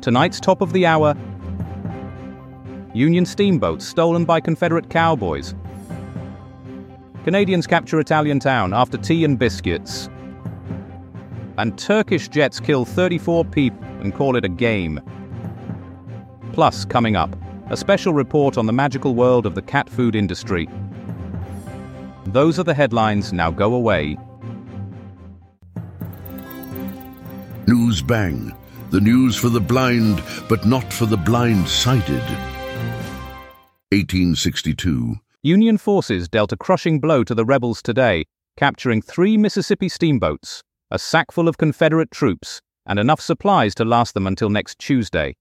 Tonight's top of the hour Union steamboats stolen by Confederate cowboys. Canadians capture Italian town after tea and biscuits. And Turkish jets kill 34 people and call it a game. Plus, coming up, a special report on the magical world of the cat food industry. Those are the headlines. Now go away. News Bang. The news for the blind, but not for the blind sighted. 1862. Union forces dealt a crushing blow to the rebels today, capturing three Mississippi steamboats, a sackful of Confederate troops, and enough supplies to last them until next Tuesday.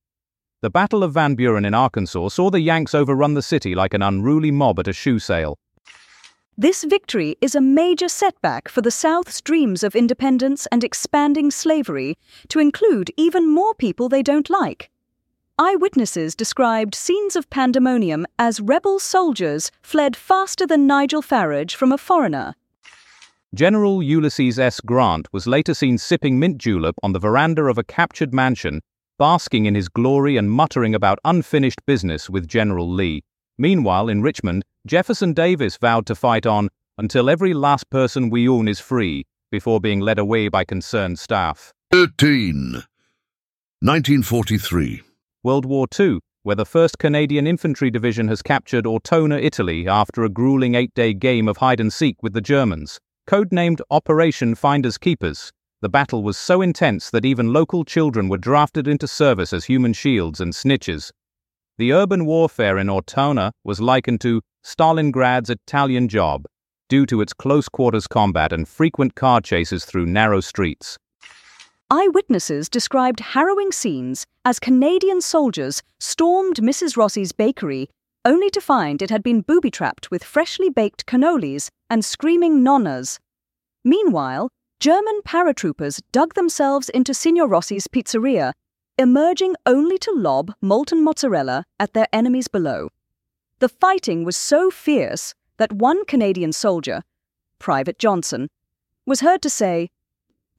The Battle of Van Buren in Arkansas saw the Yanks overrun the city like an unruly mob at a shoe sale. This victory is a major setback for the South's dreams of independence and expanding slavery to include even more people they don't like. Eyewitnesses described scenes of pandemonium as rebel soldiers fled faster than Nigel Farage from a foreigner. General Ulysses S. Grant was later seen sipping mint julep on the veranda of a captured mansion, basking in his glory and muttering about unfinished business with General Lee. Meanwhile, in Richmond, Jefferson Davis vowed to fight on until every last person we own is free before being led away by concerned staff. 13. 1943. World War II, where the 1st Canadian Infantry Division has captured Ortona, Italy, after a grueling eight day game of hide and seek with the Germans. Codenamed Operation Finders Keepers, the battle was so intense that even local children were drafted into service as human shields and snitches. The urban warfare in Ortona was likened to Stalingrad's Italian job, due to its close quarters combat and frequent car chases through narrow streets. Eyewitnesses described harrowing scenes as Canadian soldiers stormed Mrs. Rossi's bakery only to find it had been booby trapped with freshly baked cannolis and screaming nonnas. Meanwhile, German paratroopers dug themselves into Signor Rossi's pizzeria emerging only to lob molten mozzarella at their enemies below. The fighting was so fierce that one Canadian soldier, Private Johnson, was heard to say,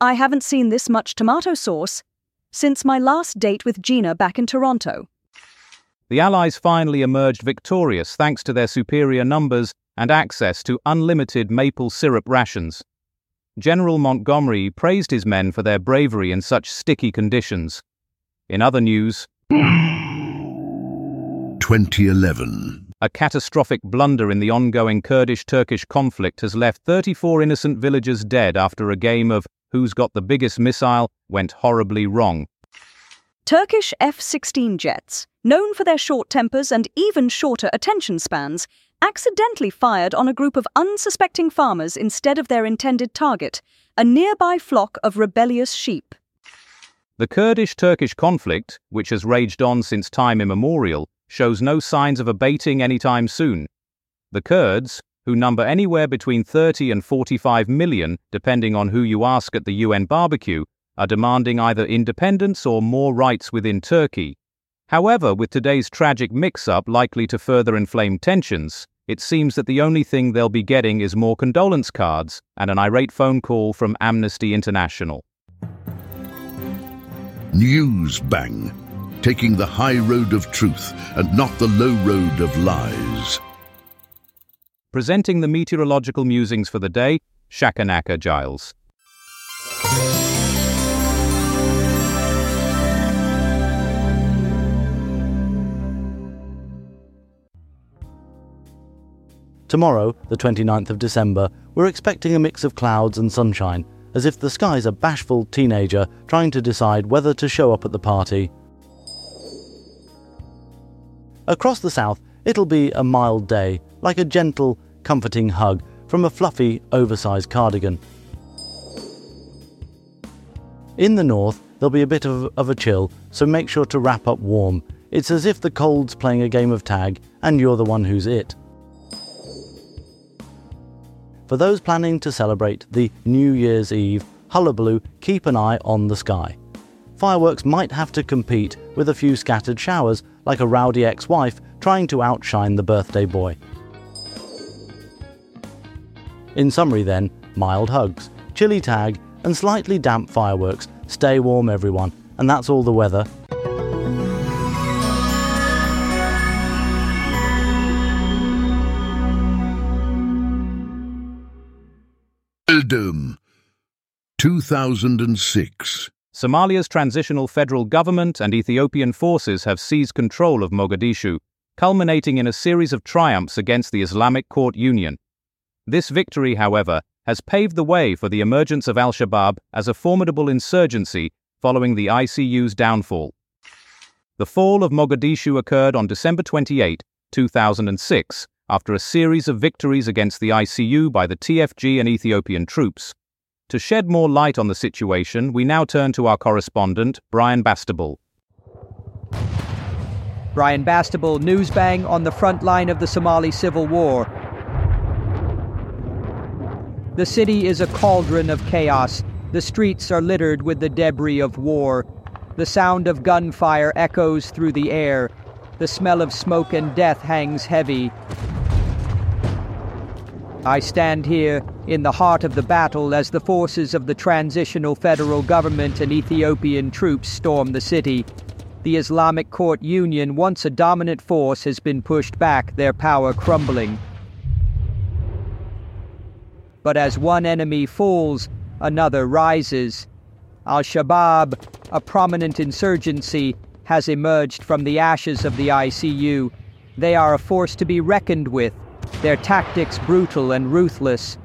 I haven't seen this much tomato sauce since my last date with Gina back in Toronto. The Allies finally emerged victorious thanks to their superior numbers and access to unlimited maple syrup rations. General Montgomery praised his men for their bravery in such sticky conditions. In other news, 2011. A catastrophic blunder in the ongoing Kurdish Turkish conflict has left 34 innocent villagers dead after a game of Who's Got the Biggest Missile went horribly wrong. Turkish F 16 jets, known for their short tempers and even shorter attention spans, accidentally fired on a group of unsuspecting farmers instead of their intended target, a nearby flock of rebellious sheep. The Kurdish Turkish conflict, which has raged on since time immemorial, shows no signs of abating anytime soon. The Kurds, who number anywhere between 30 and 45 million, depending on who you ask at the UN barbecue, are demanding either independence or more rights within Turkey. However, with today's tragic mix up likely to further inflame tensions, it seems that the only thing they'll be getting is more condolence cards and an irate phone call from Amnesty International. News Bang, taking the high road of truth and not the low road of lies. Presenting the meteorological musings for the day, Shakanaka Giles. Tomorrow, the 29th of December, we're expecting a mix of clouds and sunshine as if the sky's a bashful teenager trying to decide whether to show up at the party. Across the south, it'll be a mild day, like a gentle, comforting hug from a fluffy, oversized cardigan. In the north, there'll be a bit of, of a chill, so make sure to wrap up warm. It's as if the cold's playing a game of tag and you're the one who's it. For those planning to celebrate the New Year's Eve, hullabaloo, keep an eye on the sky. Fireworks might have to compete with a few scattered showers, like a rowdy ex wife trying to outshine the birthday boy. In summary, then, mild hugs, chilly tag, and slightly damp fireworks. Stay warm, everyone, and that's all the weather. Eldom, 2006. Somalia's transitional federal government and Ethiopian forces have seized control of Mogadishu, culminating in a series of triumphs against the Islamic Court Union. This victory, however, has paved the way for the emergence of Al Shabaab as a formidable insurgency following the ICU's downfall. The fall of Mogadishu occurred on December 28, 2006, after a series of victories against the ICU by the TFG and Ethiopian troops. To shed more light on the situation, we now turn to our correspondent, Brian Bastable. Brian Bastable, Newsbang on the front line of the Somali civil war. The city is a cauldron of chaos. The streets are littered with the debris of war. The sound of gunfire echoes through the air. The smell of smoke and death hangs heavy. I stand here in the heart of the battle as the forces of the transitional federal government and Ethiopian troops storm the city. The Islamic Court Union, once a dominant force, has been pushed back, their power crumbling. But as one enemy falls, another rises. Al Shabaab, a prominent insurgency, has emerged from the ashes of the ICU. They are a force to be reckoned with their tactics brutal and ruthless.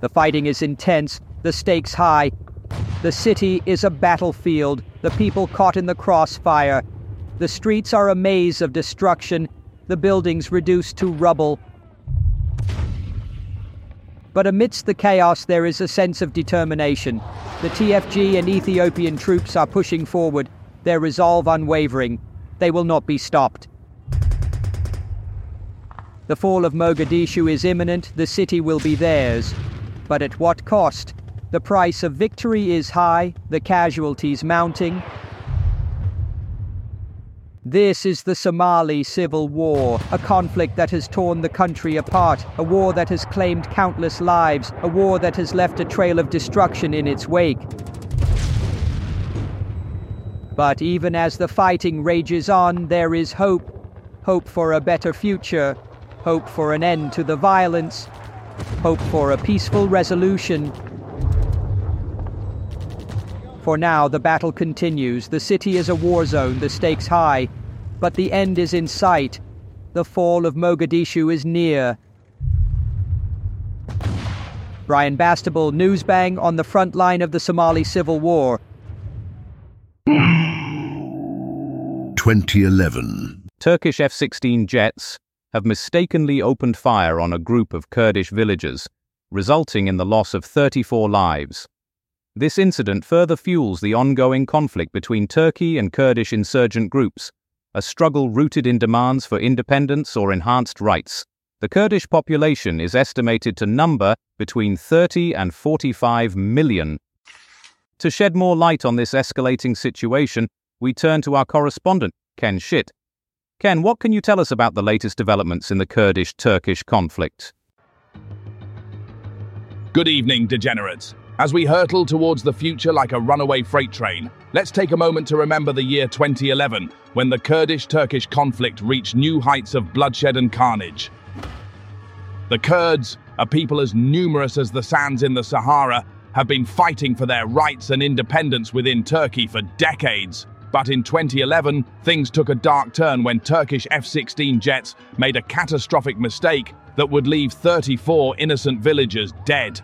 The fighting is intense, the stakes high. The city is a battlefield, the people caught in the crossfire. The streets are a maze of destruction, the buildings reduced to rubble. But amidst the chaos, there is a sense of determination. The TFG and Ethiopian troops are pushing forward, their resolve unwavering. They will not be stopped. The fall of Mogadishu is imminent, the city will be theirs. But at what cost? The price of victory is high, the casualties mounting. This is the Somali Civil War, a conflict that has torn the country apart, a war that has claimed countless lives, a war that has left a trail of destruction in its wake. But even as the fighting rages on, there is hope. Hope for a better future, hope for an end to the violence, hope for a peaceful resolution. For now, the battle continues. The city is a war zone, the stakes high, but the end is in sight. The fall of Mogadishu is near. Brian Bastable, Newsbang on the front line of the Somali civil war. 2011. Turkish F 16 jets have mistakenly opened fire on a group of Kurdish villagers, resulting in the loss of 34 lives. This incident further fuels the ongoing conflict between Turkey and Kurdish insurgent groups, a struggle rooted in demands for independence or enhanced rights. The Kurdish population is estimated to number between 30 and 45 million. To shed more light on this escalating situation, we turn to our correspondent, Ken Schitt, Ken, what can you tell us about the latest developments in the Kurdish Turkish conflict? Good evening, degenerates. As we hurtle towards the future like a runaway freight train, let's take a moment to remember the year 2011, when the Kurdish Turkish conflict reached new heights of bloodshed and carnage. The Kurds, a people as numerous as the sands in the Sahara, have been fighting for their rights and independence within Turkey for decades. But in 2011, things took a dark turn when Turkish F 16 jets made a catastrophic mistake that would leave 34 innocent villagers dead.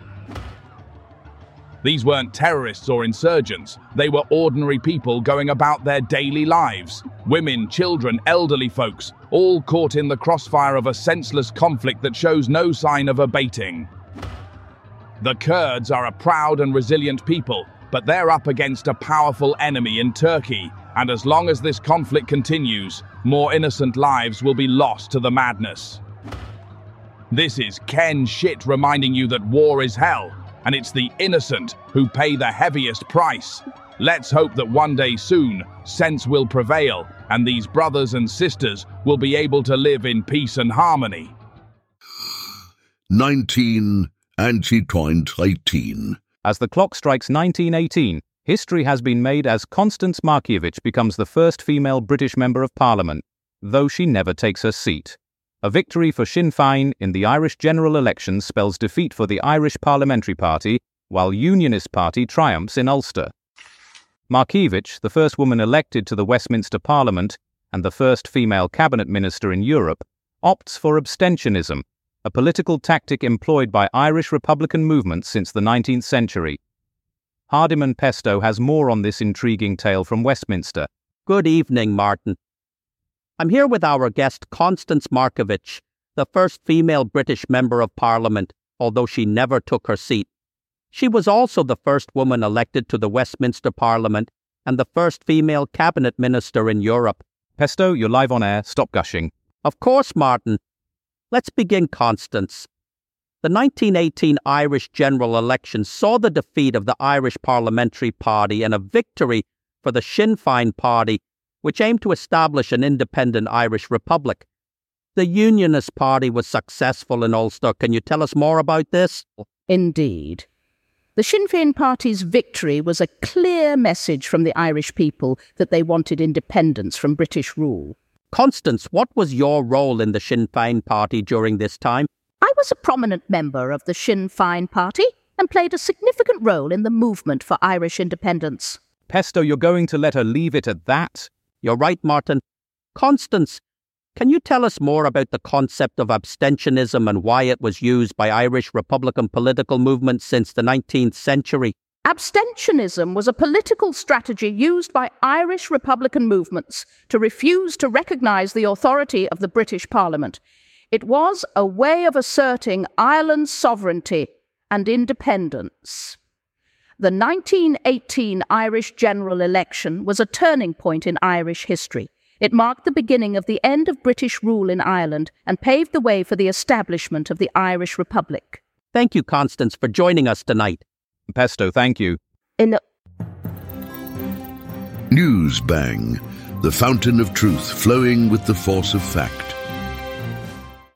These weren't terrorists or insurgents, they were ordinary people going about their daily lives. Women, children, elderly folks, all caught in the crossfire of a senseless conflict that shows no sign of abating. The Kurds are a proud and resilient people but they're up against a powerful enemy in Turkey, and as long as this conflict continues, more innocent lives will be lost to the madness. This is Ken Schitt reminding you that war is hell, and it's the innocent who pay the heaviest price. Let's hope that one day soon, sense will prevail, and these brothers and sisters will be able to live in peace and harmony. 19 Anti-18 as the clock strikes 1918, history has been made as Constance Markievicz becomes the first female British Member of Parliament, though she never takes her seat. A victory for Sinn Féin in the Irish general election spells defeat for the Irish Parliamentary Party, while Unionist Party triumphs in Ulster. Markievicz, the first woman elected to the Westminster Parliament and the first female cabinet minister in Europe, opts for abstentionism, a political tactic employed by Irish Republican movements since the 19th century. Hardiman Pesto has more on this intriguing tale from Westminster. Good evening, Martin. I'm here with our guest, Constance Markievicz, the first female British Member of Parliament, although she never took her seat. She was also the first woman elected to the Westminster Parliament and the first female cabinet minister in Europe. Pesto, you're live on air. Stop gushing. Of course, Martin. Let's begin, Constance. The 1918 Irish general election saw the defeat of the Irish Parliamentary Party and a victory for the Sinn Féin Party, which aimed to establish an independent Irish republic. The Unionist Party was successful in Ulster. Can you tell us more about this? Indeed. The Sinn Féin Party's victory was a clear message from the Irish people that they wanted independence from British rule. Constance, what was your role in the Sinn Féin Party during this time? I was a prominent member of the Sinn Féin Party and played a significant role in the movement for Irish independence. Pesto, you're going to let her leave it at that? You're right, Martin. Constance, can you tell us more about the concept of abstentionism and why it was used by Irish Republican political movements since the 19th century? Abstentionism was a political strategy used by Irish Republican movements to refuse to recognise the authority of the British Parliament. It was a way of asserting Ireland's sovereignty and independence. The 1918 Irish general election was a turning point in Irish history. It marked the beginning of the end of British rule in Ireland and paved the way for the establishment of the Irish Republic. Thank you, Constance, for joining us tonight. Pesto, thank you. In News Bang, the fountain of truth flowing with the force of fact.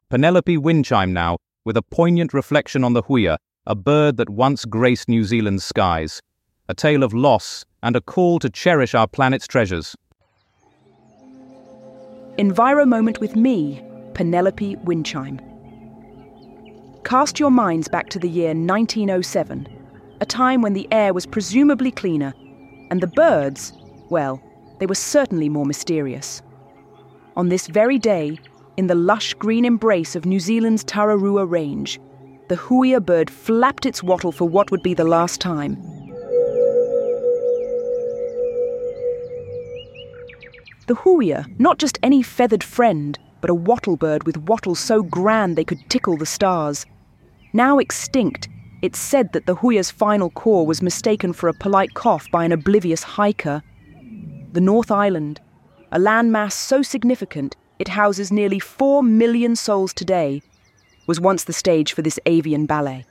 Penelope Windchime now, with a poignant reflection on the huia, a bird that once graced New Zealand's skies. A tale of loss and a call to cherish our planet's treasures. Enviro Moment with me, Penelope Windchime. Cast your minds back to the year 1907, a time when the air was presumably cleaner, and the birds, well, they were certainly more mysterious. On this very day, in the lush green embrace of New Zealand's Tararua Range, the huia bird flapped its wattle for what would be the last time. The huia, not just any feathered friend, but a wattle bird with wattles so grand they could tickle the stars. Now extinct, it's said that the huia's final call was mistaken for a polite cough by an oblivious hiker. The North Island, a landmass so significant it houses nearly four million souls today, was once the stage for this avian ballet.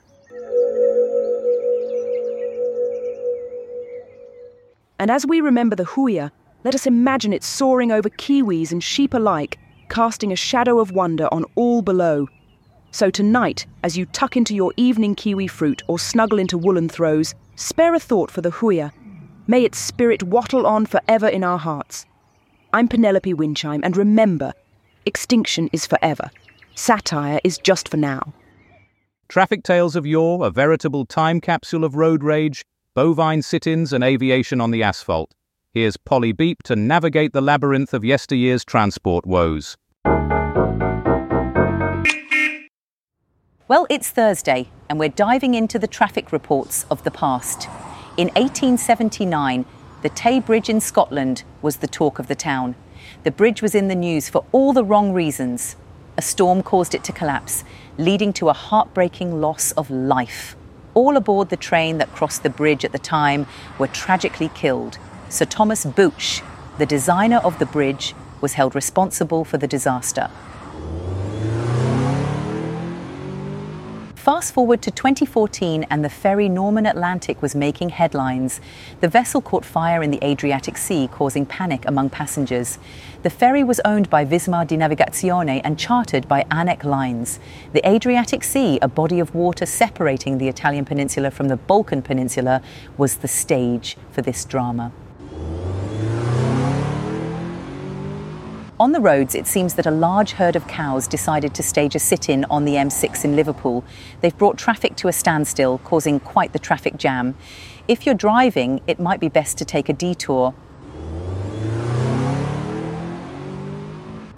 And as we remember the huia, let us imagine it soaring over kiwis and sheep alike, casting a shadow of wonder on all below. So tonight, as you tuck into your evening kiwi fruit or snuggle into woolen throws, spare a thought for the huia. May its spirit wattle on forever in our hearts. I'm Penelope Windchime, and remember, extinction is forever. Satire is just for now. Traffic tales of yore, a veritable time capsule of road rage, bovine sit ins, and aviation on the asphalt. Here's Polly Beep to navigate the labyrinth of yesteryear's transport woes. Well, it's Thursday, and we're diving into the traffic reports of the past. In 1879, the Tay Bridge in Scotland was the talk of the town. The bridge was in the news for all the wrong reasons. A storm caused it to collapse, leading to a heartbreaking loss of life. All aboard the train that crossed the bridge at the time were tragically killed. Sir Thomas Bouch, the designer of the bridge, was held responsible for the disaster. Fast forward to 2014, and the ferry Norman Atlantic was making headlines. The vessel caught fire in the Adriatic Sea, causing panic among passengers. The ferry was owned by Visemar di Navigazione and chartered by ANEK Lines. The Adriatic Sea, a body of water separating the Italian peninsula from the Balkan peninsula, was the stage for this drama. On the roads, it seems that a large herd of cows decided to stage a sit in on the M6 in Liverpool. They've brought traffic to a standstill, causing quite the traffic jam. If you're driving, it might be best to take a detour.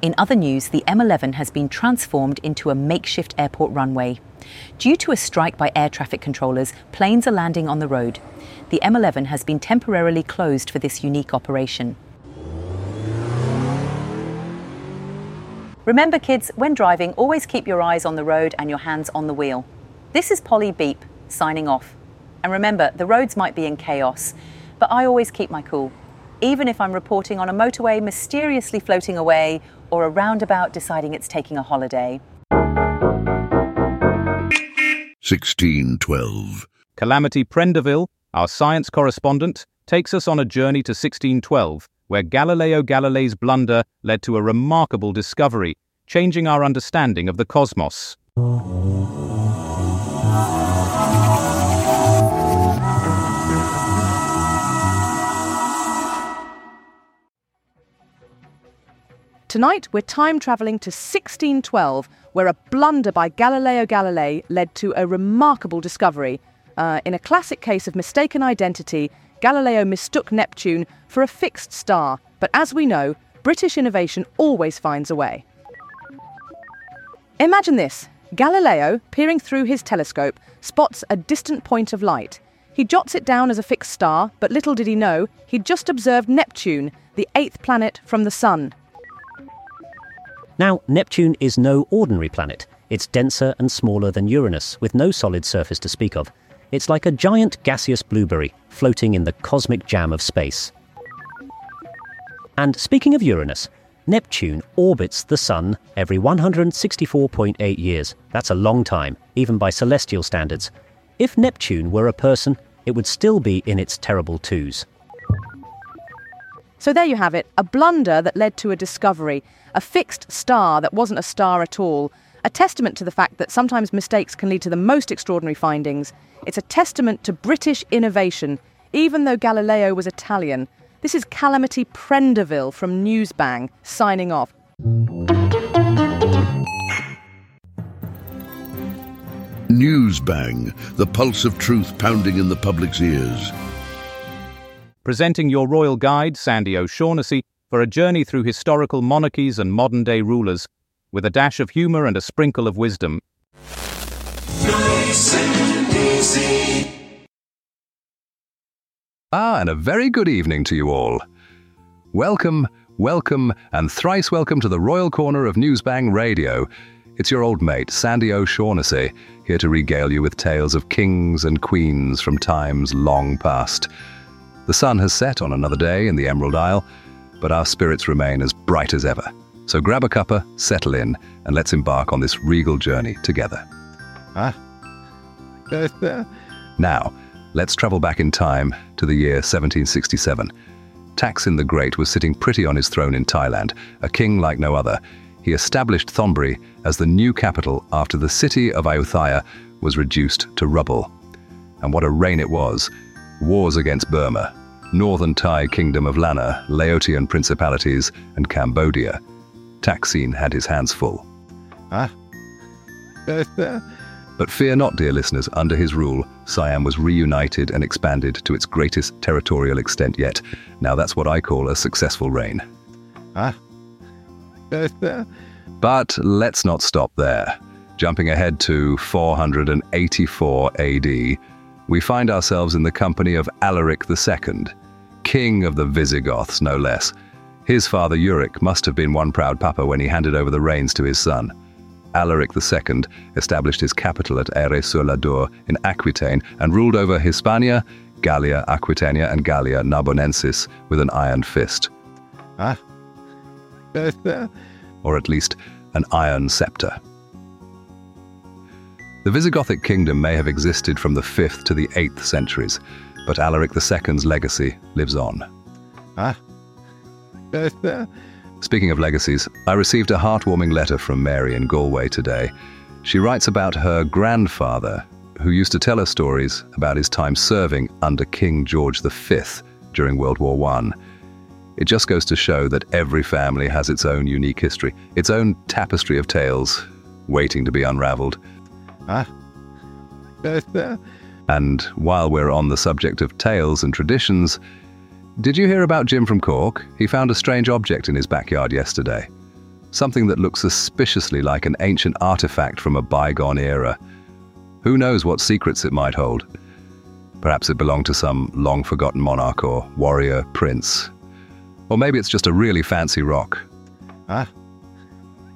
In other news, the M11 has been transformed into a makeshift airport runway. Due to a strike by air traffic controllers, planes are landing on the road. The M11 has been temporarily closed for this unique operation. Remember, kids, when driving, always keep your eyes on the road and your hands on the wheel. This is Polly Beep signing off. And remember, the roads might be in chaos, but I always keep my cool, even if I'm reporting on a motorway mysteriously floating away or a roundabout deciding it's taking a holiday. 1612. Calamity Prendeville, our science correspondent, takes us on a journey to 1612 where Galileo Galilei's blunder led to a remarkable discovery, changing our understanding of the cosmos. Tonight, we're time travelling to 1612, where a blunder by Galileo Galilei led to a remarkable discovery. Uh, in a classic case of mistaken identity, Galileo mistook Neptune for a fixed star, but as we know, British innovation always finds a way. Imagine this Galileo, peering through his telescope, spots a distant point of light. He jots it down as a fixed star, but little did he know, he'd just observed Neptune, the eighth planet from the Sun. Now, Neptune is no ordinary planet. It's denser and smaller than Uranus, with no solid surface to speak of. It's like a giant gaseous blueberry floating in the cosmic jam of space. And speaking of Uranus, Neptune orbits the Sun every 164.8 years. That's a long time, even by celestial standards. If Neptune were a person, it would still be in its terrible twos. So there you have it, a blunder that led to a discovery, a fixed star that wasn't a star at all, a testament to the fact that sometimes mistakes can lead to the most extraordinary findings. It's a testament to British innovation, even though Galileo was Italian. This is Calamity Prendeville from Newsbang, signing off. Newsbang, the pulse of truth pounding in the public's ears. Presenting your royal guide, Sandy O'Shaughnessy, for a journey through historical monarchies and modern day rulers, with a dash of humour and a sprinkle of wisdom. Nice and easy. Ah, and a very good evening to you all. Welcome, welcome, and thrice welcome to the Royal Corner of Newsbang Radio. It's your old mate, Sandy O'Shaughnessy, here to regale you with tales of kings and queens from times long past. The sun has set on another day in the Emerald Isle, but our spirits remain as bright as ever. So grab a cuppa, settle in, and let's embark on this regal journey together. Ah. Now, let's travel back in time to the year 1767. Taksin the Great was sitting pretty on his throne in Thailand, a king like no other. He established Thonburi as the new capital after the city of Ayutthaya was reduced to rubble. And what a reign it was! Wars against Burma, northern Thai kingdom of Lanna, Laotian principalities, and Cambodia. Taksin had his hands full. Ah. But fear not, dear listeners, under his rule, Siam was reunited and expanded to its greatest territorial extent yet. Now that's what I call a successful reign. Ah. But let's not stop there. Jumping ahead to 484 AD, we find ourselves in the company of Alaric II, king of the Visigoths, no less. His father Euric must have been one proud papa when he handed over the reins to his son. Alaric II established his capital at Aire-sur-l'Adour in Aquitaine and ruled over Hispania, Gallia Aquitania, and Gallia Narbonensis with an iron fist. Ah. or at least an iron scepter. The Visigothic kingdom may have existed from the 5th to the 8th centuries, but Alaric II's legacy lives on. Ah. Speaking of legacies, I received a heartwarming letter from Mary in Galway today. She writes about her grandfather, who used to tell her stories about his time serving under King George V during World War I. It just goes to show that every family has its own unique history, its own tapestry of tales waiting to be unraveled. Ah. And while we're on the subject of tales and traditions, did you hear about Jim from Cork? He found a strange object in his backyard yesterday. Something that looks suspiciously like an ancient artifact from a bygone era. Who knows what secrets it might hold? Perhaps it belonged to some long forgotten monarch or warrior prince. Or maybe it's just a really fancy rock. Ah.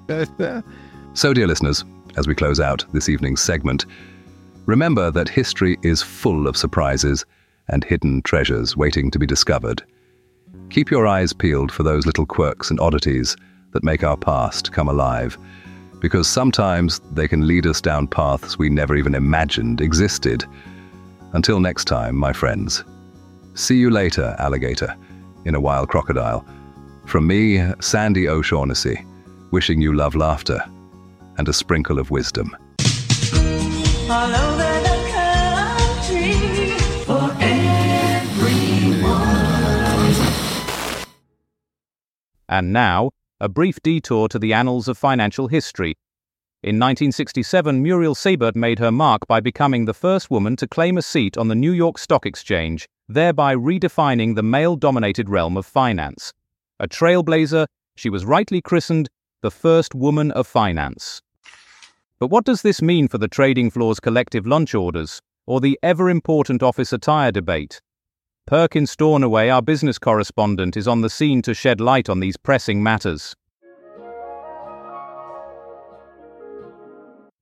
So, dear listeners, as we close out this evening's segment, remember that history is full of surprises and hidden treasures waiting to be discovered. Keep your eyes peeled for those little quirks and oddities that make our past come alive, because sometimes they can lead us down paths we never even imagined existed. Until next time, my friends. See you later, alligator, in a wild crocodile. From me, Sandy O'Shaughnessy, wishing you love, laughter, and a sprinkle of wisdom. And now, a brief detour to the annals of financial history. In 1967, Muriel Siebert made her mark by becoming the first woman to claim a seat on the New York Stock Exchange, thereby redefining the male dominated realm of finance. A trailblazer, she was rightly christened the first woman of finance. But what does this mean for the trading floor's collective lunch orders, or the ever important office attire debate? Perkins Stornoway, our business correspondent, is on the scene to shed light on these pressing matters.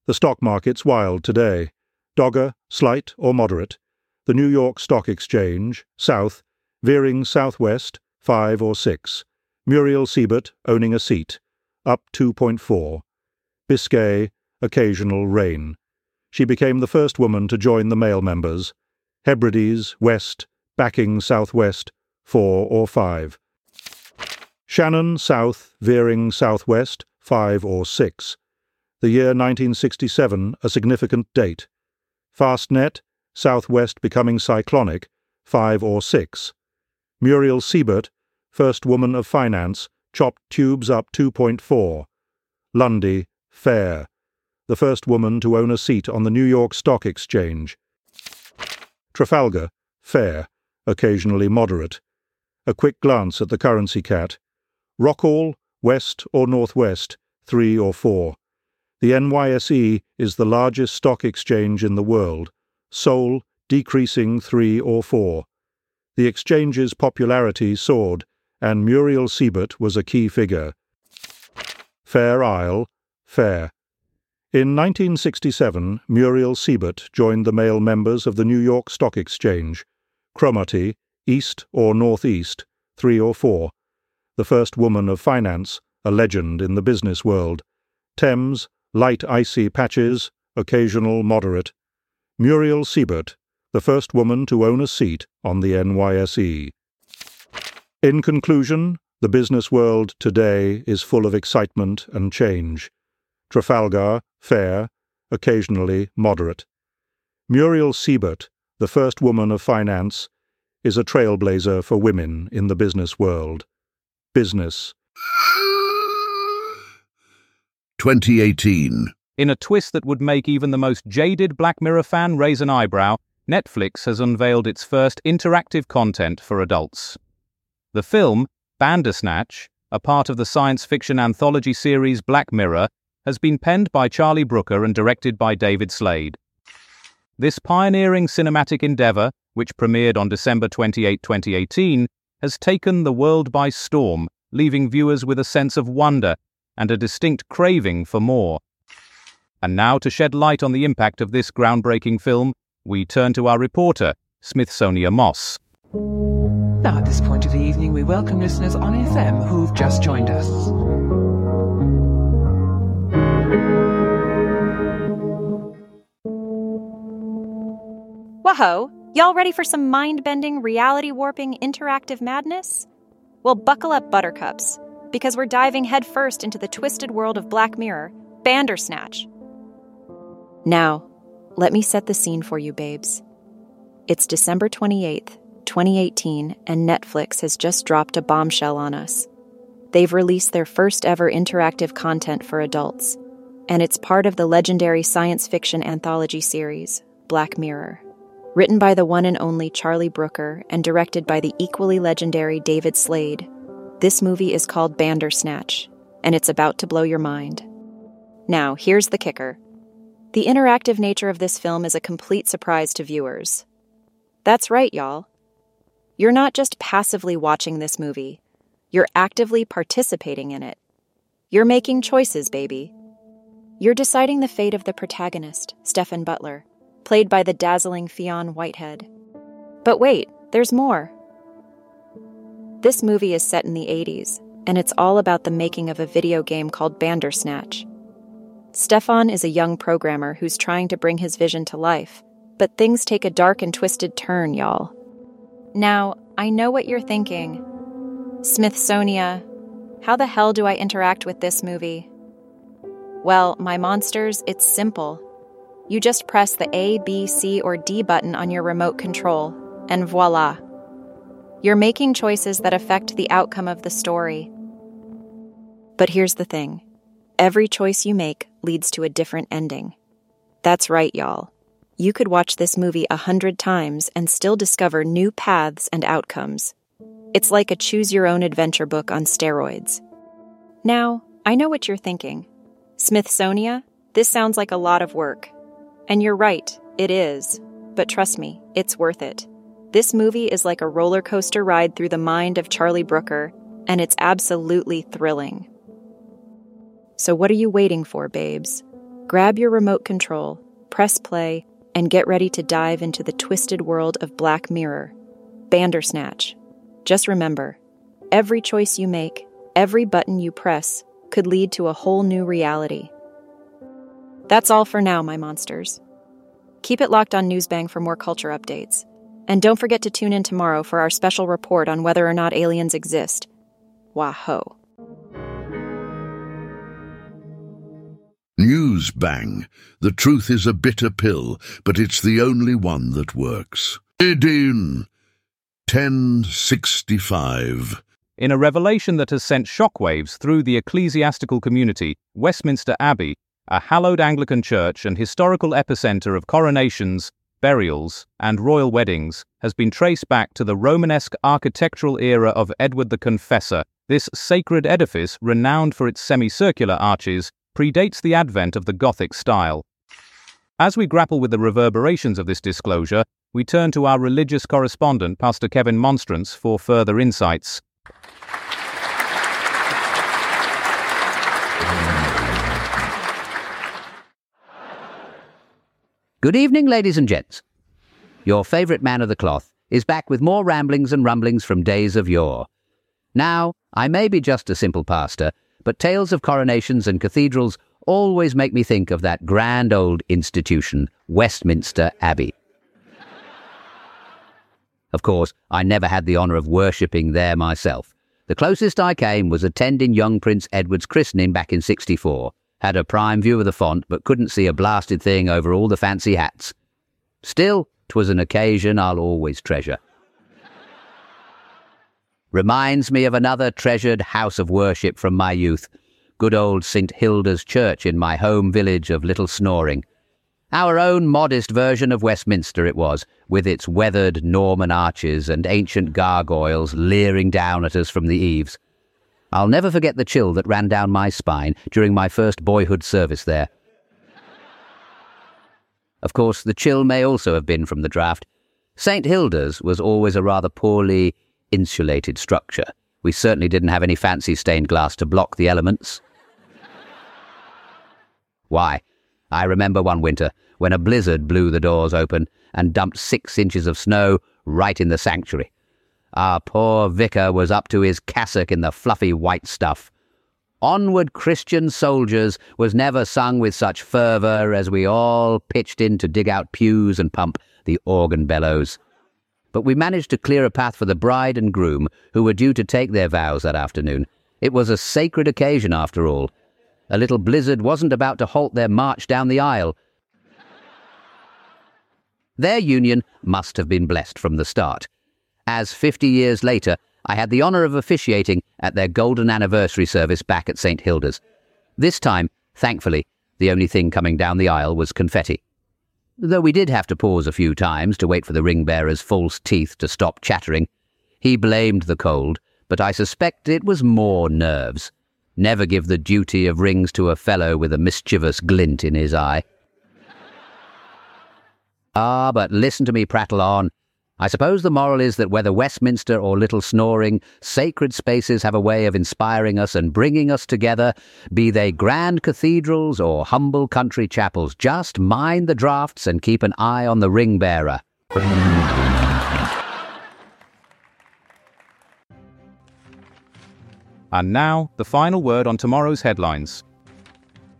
The stock market's wild today. Dogger, slight or moderate. The New York Stock Exchange, south, veering southwest, 5 or 6. Muriel Siebert owning a seat, up 2.4. Biscay, occasional rain. She became the first woman to join the male members. Hebrides, west, backing southwest, 4 or 5. Shannon, south, veering southwest, 5 or 6 the year 1967 a significant date. Fastnet, southwest becoming cyclonic, 5 or 6. Muriel Siebert, first woman of finance, chopped tubes up 2.4. Lundy, fair. The first woman to own a seat on the New York Stock Exchange. Trafalgar, fair, occasionally moderate. A quick glance at the currency cat. Rockall, west or northwest, 3 or 4. The NYSE is the largest stock exchange in the world, Sole decreasing 3 or 4. The exchange's popularity soared, and Muriel Siebert was a key figure. Fair Isle, fair. In 1967, Muriel Siebert joined the male members of the New York Stock Exchange, Cromarty, east or northeast, 3 or 4. The first woman of finance, a legend in the business world. Thames, light icy patches, occasional moderate. Muriel Siebert, the first woman to own a seat on the NYSE. In conclusion, the business world today is full of excitement and change. Trafalgar, fair, occasionally moderate. Muriel Siebert, the first woman of finance, is a trailblazer for women in the business world. Business 2018. In a twist that would make even the most jaded Black Mirror fan raise an eyebrow, Netflix has unveiled its first interactive content for adults. The film, Bandersnatch, a part of the science fiction anthology series Black Mirror, has been penned by Charlie Brooker and directed by David Slade. This pioneering cinematic endeavor, which premiered on December 28, 2018, has taken the world by storm, leaving viewers with a sense of wonder and a distinct craving for more. And now, to shed light on the impact of this groundbreaking film, we turn to our reporter, Smithsonia Moss. Now, at this point of the evening, we welcome listeners on FM who've just joined us. Whoa, y'all ready for some mind bending, reality warping, interactive madness? Well, buckle up, buttercups because we're diving headfirst into the twisted world of Black Mirror, Bandersnatch. Now, let me set the scene for you, babes. It's December 28th, 2018, and Netflix has just dropped a bombshell on us. They've released their first ever interactive content for adults, and it's part of the legendary science fiction anthology series, Black Mirror. Written by the one and only Charlie Brooker and directed by the equally legendary David Slade, this movie is called Bandersnatch, and it's about to blow your mind. Now, here's the kicker the interactive nature of this film is a complete surprise to viewers. That's right, y'all. You're not just passively watching this movie, you're actively participating in it. You're making choices, baby. You're deciding the fate of the protagonist, Stefan Butler, played by the dazzling Fionn Whitehead. But wait, there's more. This movie is set in the 80s, and it's all about the making of a video game called Bandersnatch. Stefan is a young programmer who's trying to bring his vision to life, but things take a dark and twisted turn, y'all. Now, I know what you're thinking. Smithsonia, how the hell do I interact with this movie? Well, my monsters, it's simple. You just press the A, B, C, or D button on your remote control, and voila. You're making choices that affect the outcome of the story. But here's the thing every choice you make leads to a different ending. That's right, y'all. You could watch this movie a hundred times and still discover new paths and outcomes. It's like a choose your own adventure book on steroids. Now, I know what you're thinking. Smithsonia, this sounds like a lot of work. And you're right, it is. But trust me, it's worth it. This movie is like a roller coaster ride through the mind of Charlie Brooker, and it's absolutely thrilling. So, what are you waiting for, babes? Grab your remote control, press play, and get ready to dive into the twisted world of Black Mirror. Bandersnatch. Just remember every choice you make, every button you press, could lead to a whole new reality. That's all for now, my monsters. Keep it locked on Newsbang for more culture updates. And don't forget to tune in tomorrow for our special report on whether or not aliens exist. Wahoo. News bang. The truth is a bitter pill, but it's the only one that works. Idin. 1065. In a revelation that has sent shockwaves through the ecclesiastical community, Westminster Abbey, a hallowed Anglican church and historical epicenter of coronations, burials, and royal weddings, has been traced back to the Romanesque architectural era of Edward the Confessor. This sacred edifice, renowned for its semicircular arches, predates the advent of the Gothic style. As we grapple with the reverberations of this disclosure, we turn to our religious correspondent, Pastor Kevin Monstrance, for further insights. Good evening, ladies and gents. Your favourite man of the cloth is back with more ramblings and rumblings from days of yore. Now, I may be just a simple pastor, but tales of coronations and cathedrals always make me think of that grand old institution, Westminster Abbey. Of course, I never had the honour of worshipping there myself. The closest I came was attending young Prince Edward's christening back in 64. Had a prime view of the font, but couldn't see a blasted thing over all the fancy hats. Still, 'twas an occasion I'll always treasure. Reminds me of another treasured house of worship from my youth, good old St. Hilda's Church in my home village of Little Snoring. Our own modest version of Westminster it was, with its weathered Norman arches and ancient gargoyles leering down at us from the eaves. I'll never forget the chill that ran down my spine during my first boyhood service there. Of course, the chill may also have been from the draft. St. Hilda's was always a rather poorly insulated structure. We certainly didn't have any fancy stained glass to block the elements. Why, I remember one winter when a blizzard blew the doors open and dumped six inches of snow right in the sanctuary. Our poor vicar was up to his cassock in the fluffy white stuff. Onward Christian Soldiers was never sung with such fervour as we all pitched in to dig out pews and pump the organ bellows. But we managed to clear a path for the bride and groom who were due to take their vows that afternoon. It was a sacred occasion after all. A little blizzard wasn't about to halt their march down the aisle. Their union must have been blessed from the start. As 50 years later I had the honour of officiating at their golden anniversary service back at St Hilda's. This time, thankfully, the only thing coming down the aisle was confetti. Though we did have to pause a few times to wait for the ring bearer's false teeth to stop chattering. He blamed the cold, but I suspect it was more nerves. Never give the duty of rings to a fellow with a mischievous glint in his eye. Ah, but listen to me prattle on. I suppose the moral is that whether Westminster or Little Snoring, sacred spaces have a way of inspiring us and bringing us together, be they grand cathedrals or humble country chapels. Just mind the drafts and keep an eye on the ring bearer. And now, the final word on tomorrow's headlines.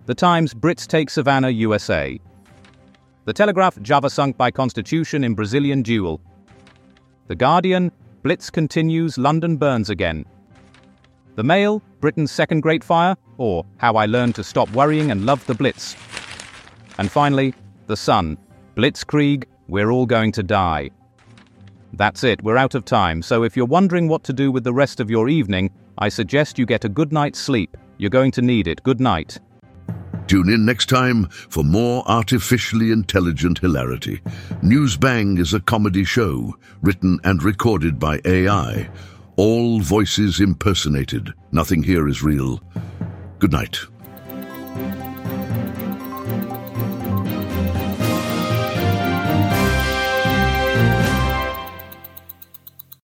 The Times Brits take Savannah, USA. The Telegraph Java sunk by Constitution in Brazilian duel. The Guardian Blitz continues, London burns again. The Mail Britain's second Great Fire, or How I Learned to Stop Worrying and Love the Blitz. And finally, The Sun Blitzkrieg, We're All Going to Die. That's it, we're out of time, so if you're wondering what to do with the rest of your evening, I suggest you get a good night's sleep. You're going to need it. Good night. Tune in next time for more artificially intelligent hilarity. Newsbang is a comedy show written and recorded by AI. All voices impersonated. Nothing here is real. Good night.